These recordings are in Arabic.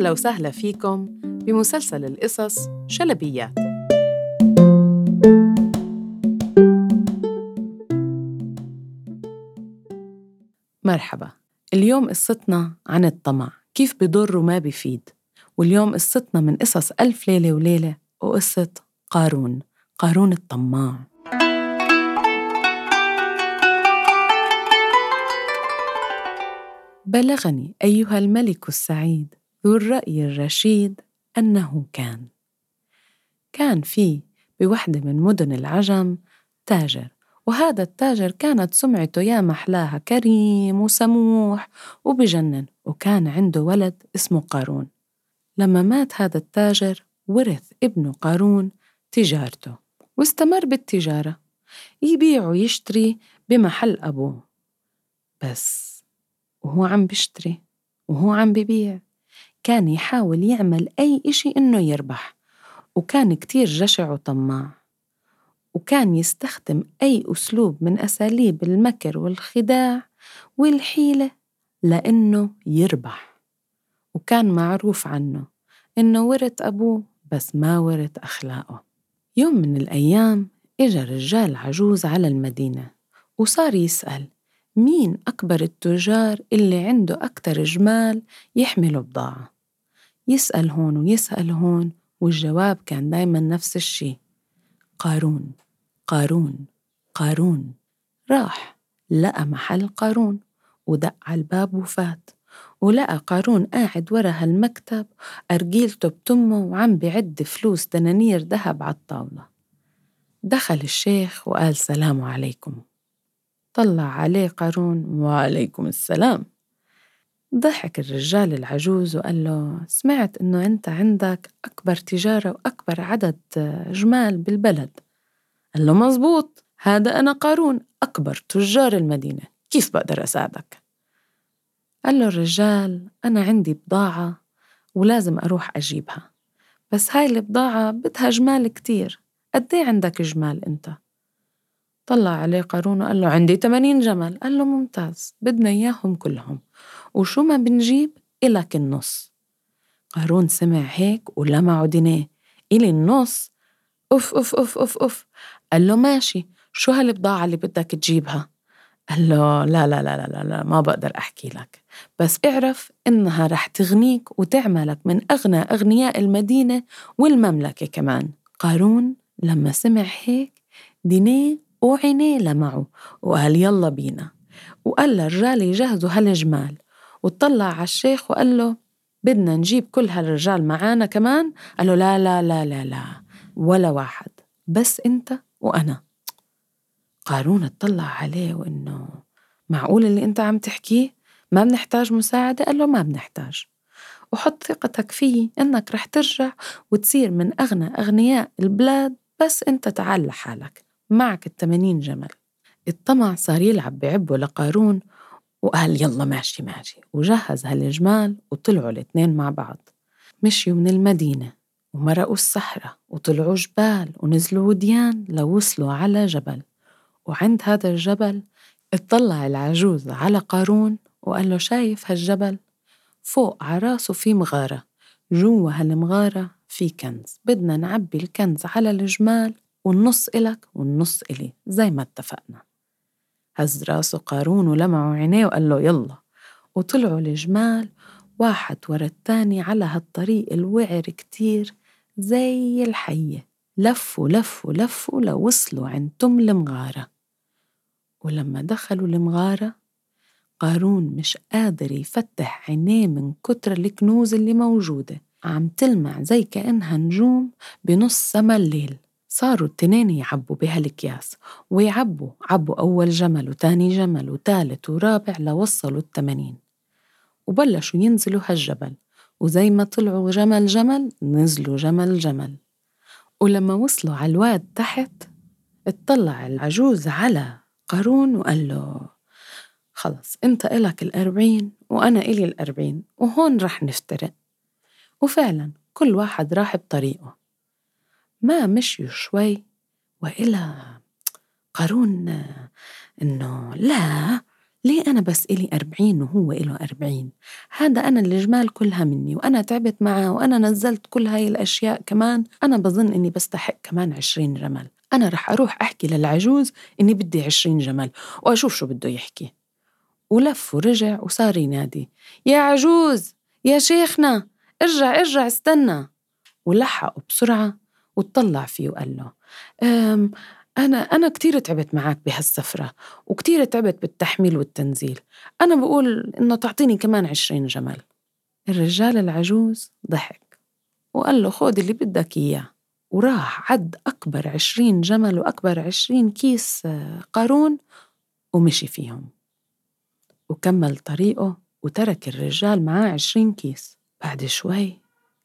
أهلا وسهلا فيكم بمسلسل القصص شلبيات. مرحبا اليوم قصتنا عن الطمع كيف بضر وما بيفيد واليوم قصتنا من قصص ألف ليلة وليلة وقصة قارون قارون الطماع. بلغني أيها الملك السعيد ذو الرأي الرشيد أنه كان. كان في بوحدة من مدن العجم تاجر وهذا التاجر كانت سمعته يا محلاها كريم وسموح وبجنن وكان عنده ولد اسمه قارون. لما مات هذا التاجر ورث ابنه قارون تجارته واستمر بالتجارة. يبيع ويشتري بمحل أبوه بس وهو عم بيشتري وهو عم ببيع. كان يحاول يعمل أي إشي إنه يربح وكان كتير جشع وطماع وكان يستخدم أي أسلوب من أساليب المكر والخداع والحيلة لإنه يربح وكان معروف عنه إنه ورث أبوه بس ما ورث أخلاقه. يوم من الأيام إجا رجال عجوز على المدينة وصار يسأل مين أكبر التجار اللي عنده أكتر جمال يحملوا بضاعة. يسأل هون ويسأل هون والجواب كان دايما نفس الشي. قارون قارون قارون. راح لقى محل قارون ودق على الباب وفات. ولقى قارون قاعد ورا هالمكتب أرجيلته بتمه وعم بعد فلوس دنانير ذهب على الطاولة. دخل الشيخ وقال سلام عليكم. طلع عليه قارون وعليكم السلام. ضحك الرجال العجوز وقال له سمعت إنه أنت عندك أكبر تجارة وأكبر عدد جمال بالبلد قال له مزبوط هذا أنا قارون أكبر تجار المدينة كيف بقدر أساعدك؟ قال له الرجال أنا عندي بضاعة ولازم أروح أجيبها بس هاي البضاعة بدها جمال كتير قد عندك جمال أنت؟ طلع عليه قارون وقال له عندي 80 جمل قال له ممتاز بدنا إياهم كلهم وشو ما بنجيب إلك النص. قارون سمع هيك ولمعوا عينيه إلي النص؟ أف أف أف أف أف قال له ماشي شو هالبضاعة اللي بدك تجيبها؟ قال له لا لا لا لا لا ما بقدر أحكي لك. بس اعرف إنها رح تغنيك وتعملك من أغنى أغنياء المدينة والمملكة كمان. قارون لما سمع هيك دينيه وعينيه لمعه وقال يلا بينا. وقال للرجال يجهزوا هالجمال. وطلع على الشيخ وقال له بدنا نجيب كل هالرجال معانا كمان؟ قال له لا لا لا لا لا ولا واحد بس انت وأنا. قارون اطلع عليه وإنه معقول اللي انت عم تحكيه؟ ما بنحتاج مساعدة؟ قال له ما بنحتاج. وحط ثقتك فيه إنك رح ترجع وتصير من أغنى أغنياء البلاد بس انت تعال لحالك معك التمانين جمل. الطمع صار يلعب بعبه لقارون وقال يلا ماشي ماشي. وجهز هالجمال وطلعوا الاثنين مع بعض. مشيوا من المدينة ومرقوا الصحراء وطلعوا جبال ونزلوا وديان لوصلوا على جبل. وعند هذا الجبل اطلع العجوز على قارون وقال له شايف هالجبل؟ فوق عراسه في مغارة جوا هالمغارة في كنز. بدنا نعبي الكنز على الجمال والنص إلك والنص إلي زي ما اتفقنا. هز قارون ولمعوا عينيه وقال له يلا. وطلعوا الجمال واحد ورا التاني على هالطريق الوعر كتير زي الحية. لفوا لفوا لفوا لوصلوا عند تم المغارة. ولما دخلوا المغارة قارون مش قادر يفتح عينيه من كتر الكنوز اللي موجودة. عم تلمع زي كأنها نجوم بنص سما الليل. صاروا التنين يعبوا بهالكياس ويعبوا عبوا أول جمل وتاني جمل وتالت ورابع لوصلوا التمانين وبلشوا ينزلوا هالجبل. وزي ما طلعوا جمل جمل نزلوا جمل جمل. ولما وصلوا على الواد تحت اطلع العجوز على قارون وقال له خلص أنت إلك الأربعين وأنا إلي الأربعين وهون رح نفترق. وفعلا كل واحد راح بطريقه. ما مشيوا شوي وإلى قارون إنه لا ليه أنا بس إلي أربعين وهو إله أربعين؟ هذا أنا الجمال كلها مني وأنا تعبت معه وأنا نزلت كل هاي الأشياء كمان. أنا بظن إني بستحق كمان عشرين جمل. أنا رح أروح أحكي للعجوز إني بدي عشرين جمل وأشوف شو بده يحكي. ولف ورجع وصار ينادي يا عجوز! يا شيخنا! ارجع ارجع استنى! ولحقه بسرعة وطلع فيه وقال له أنا أنا كتير تعبت معك بهالسفرة وكتير تعبت بالتحميل والتنزيل. أنا بقول إنه تعطيني كمان عشرين جمل. الرجال العجوز ضحك وقال له خود اللي بدك إياه. وراح عد أكبر عشرين جمل وأكبر عشرين كيس آه، قارون ومشي فيهم. وكمل طريقه وترك الرجال معاه عشرين كيس. بعد شوي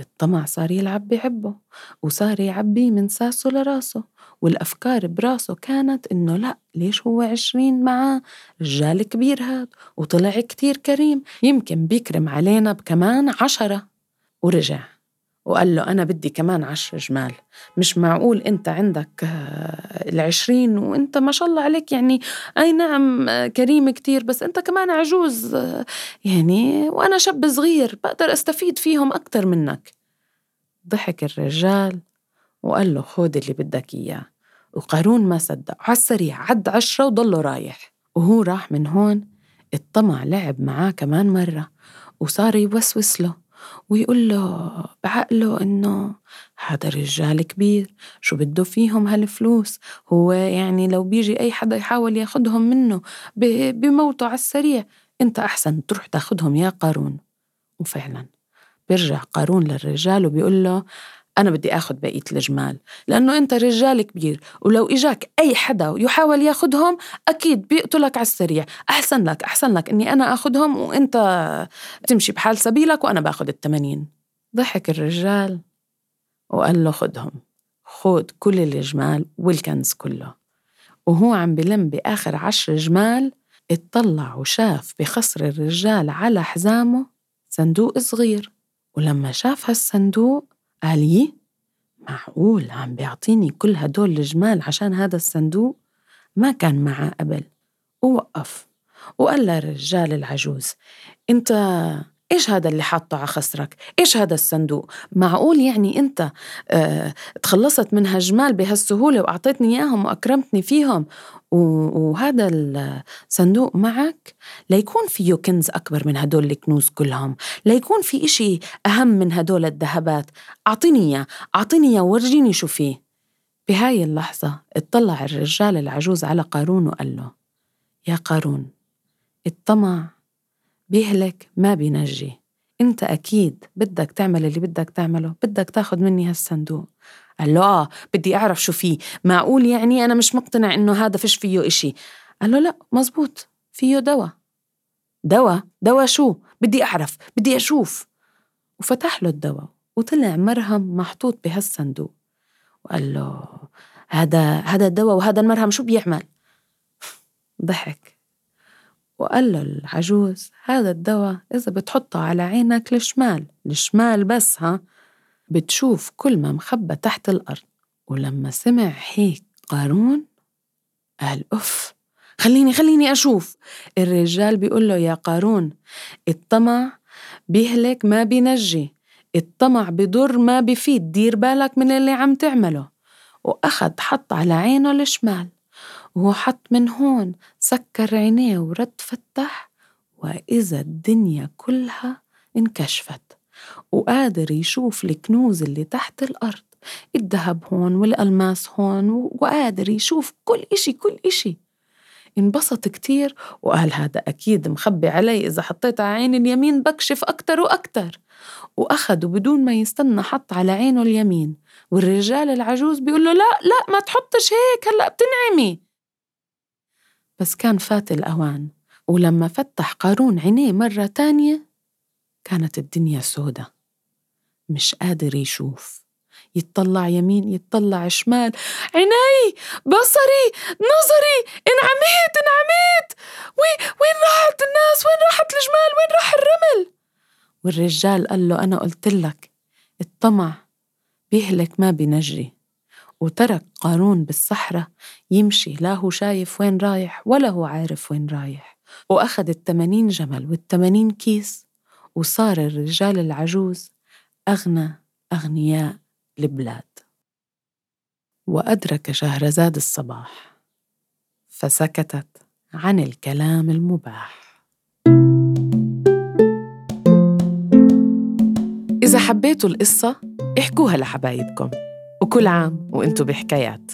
الطمع صار يلعب بعبه وصار يعبي من ساسه لراسه والأفكار براسه كانت إنه لأ ليش هو عشرين معاه؟ رجال كبير هاد وطلع كتير كريم يمكن بيكرم علينا بكمان عشرة. ورجع. وقال له أنا بدي كمان عشر جمال. مش معقول أنت عندك آه، العشرين وأنت ما شاء الله عليك يعني. أي نعم آه، كريم كتير بس أنت كمان عجوز. يعني وأنا شاب صغير بقدر أستفيد فيهم أكتر منك. ضحك الرجال وقال له خود اللي بدك إياه. وقارون ما صدق. على السريع عد عشرة وضله رايح. وهو راح من هون الطمع لعب معاه كمان مرة وصار يوسوس له. ويقول له بعقله إنه هذا رجال كبير شو بده فيهم هالفلوس؟ هو يعني لو بيجي أي حدا يحاول ياخدهم منه بموته على السريع أنت أحسن تروح تاخدهم يا قارون. وفعلا بيرجع قارون للرجال وبيقول له أنا بدي آخذ بقية الجمال لأنه أنت رجال كبير ولو إجاك أي حدا يحاول ياخدهم أكيد بيقتلك على السريع. أحسن لك أحسن لك إني أنا آخدهم وأنت تمشي بحال سبيلك وأنا باخذ التمانين. ضحك الرجال وقال له خدهم. خد كل الجمال والكنز كله. وهو عم بلم بآخر عشر جمال اطلع وشاف بخصر الرجال على حزامه صندوق صغير. ولما شاف هالصندوق قال يي معقول عم بيعطيني كل هدول الجمال عشان هذا الصندوق؟ ما كان معه قبل. ووقف. وقال للرجال العجوز أنت إيش هذا اللي حاطه على خصرك؟ إيش هذا الصندوق؟ معقول يعني أنت آه تخلصت من هالجمال بهالسهولة وأعطيتني إياهم وأكرمتني فيهم؟ وهذا الصندوق معك؟ ليكون فيه كنز أكبر من هدول الكنوز كلهم ليكون في إشي أهم من هدول الذهبات. أعطيني إياه أعطيني إياه ورجيني شو فيه. بهاي اللحظة اطلع الرجال العجوز على قارون وقال له يا قارون الطمع بيهلك ما بينجي. انت أكيد بدك تعمل اللي بدك تعمله بدك تاخد مني هالصندوق. قال له آه بدي أعرف شو فيه. معقول يعني أنا مش مقتنع إنه هذا فيش فيه إشي. قال له لا مزبوط فيه دواء. دواء؟ دواء شو؟ بدي أعرف بدي أشوف. وفتح له الدواء وطلع مرهم محطوط بهالصندوق. وقال له هذا هذا الدواء وهذا المرهم شو بيعمل؟ ضحك. وقال له العجوز هذا الدواء إذا بتحطه على عينك الشمال الشمال بس ها؟ بتشوف كل ما مخبى تحت الأرض. ولما سمع هيك قارون قال أف خليني خليني أشوف. الرجال بيقول له يا قارون الطمع بيهلك ما بينجي الطمع بضر ما بفيد دير بالك من اللي عم تعمله. وأخد حط على عينه الشمال وهو حط من هون سكر عينيه ورد فتح وإذا الدنيا كلها انكشفت وقادر يشوف الكنوز اللي تحت الأرض الذهب هون والألماس هون وقادر يشوف كل إشي كل إشي. انبسط كتير وقال هذا أكيد مخبي علي إذا حطيت على عين اليمين بكشف أكتر وأكتر. وأخده بدون ما يستنى حط على عينه اليمين والرجال العجوز بيقول له لا لا ما تحطش هيك هلأ بتنعمي. بس كان فات الأوان ولما فتح قارون عينيه مرة تانية كانت الدنيا سودة. مش قادر يشوف. يتطلع يمين يتطلع شمال. عيني! بصري! نظري! انعميت انعميت! وين وين راحت الناس؟ وين راحت الجمال؟ وين راح الرمل؟ والرجال قال له أنا قلت لك الطمع بيهلك ما بينجي وترك قارون بالصحراء يمشي لا هو شايف وين رايح ولا هو عارف وين رايح. وأخذ التمانين جمل والتمانين كيس وصار الرجال العجوز أغنى أغنياء البلاد. وأدرك شهرزاد الصباح فسكتت عن الكلام المباح. إذا حبيتوا القصة احكوها لحبايبكم. وكل عام وإنتو بحكايات.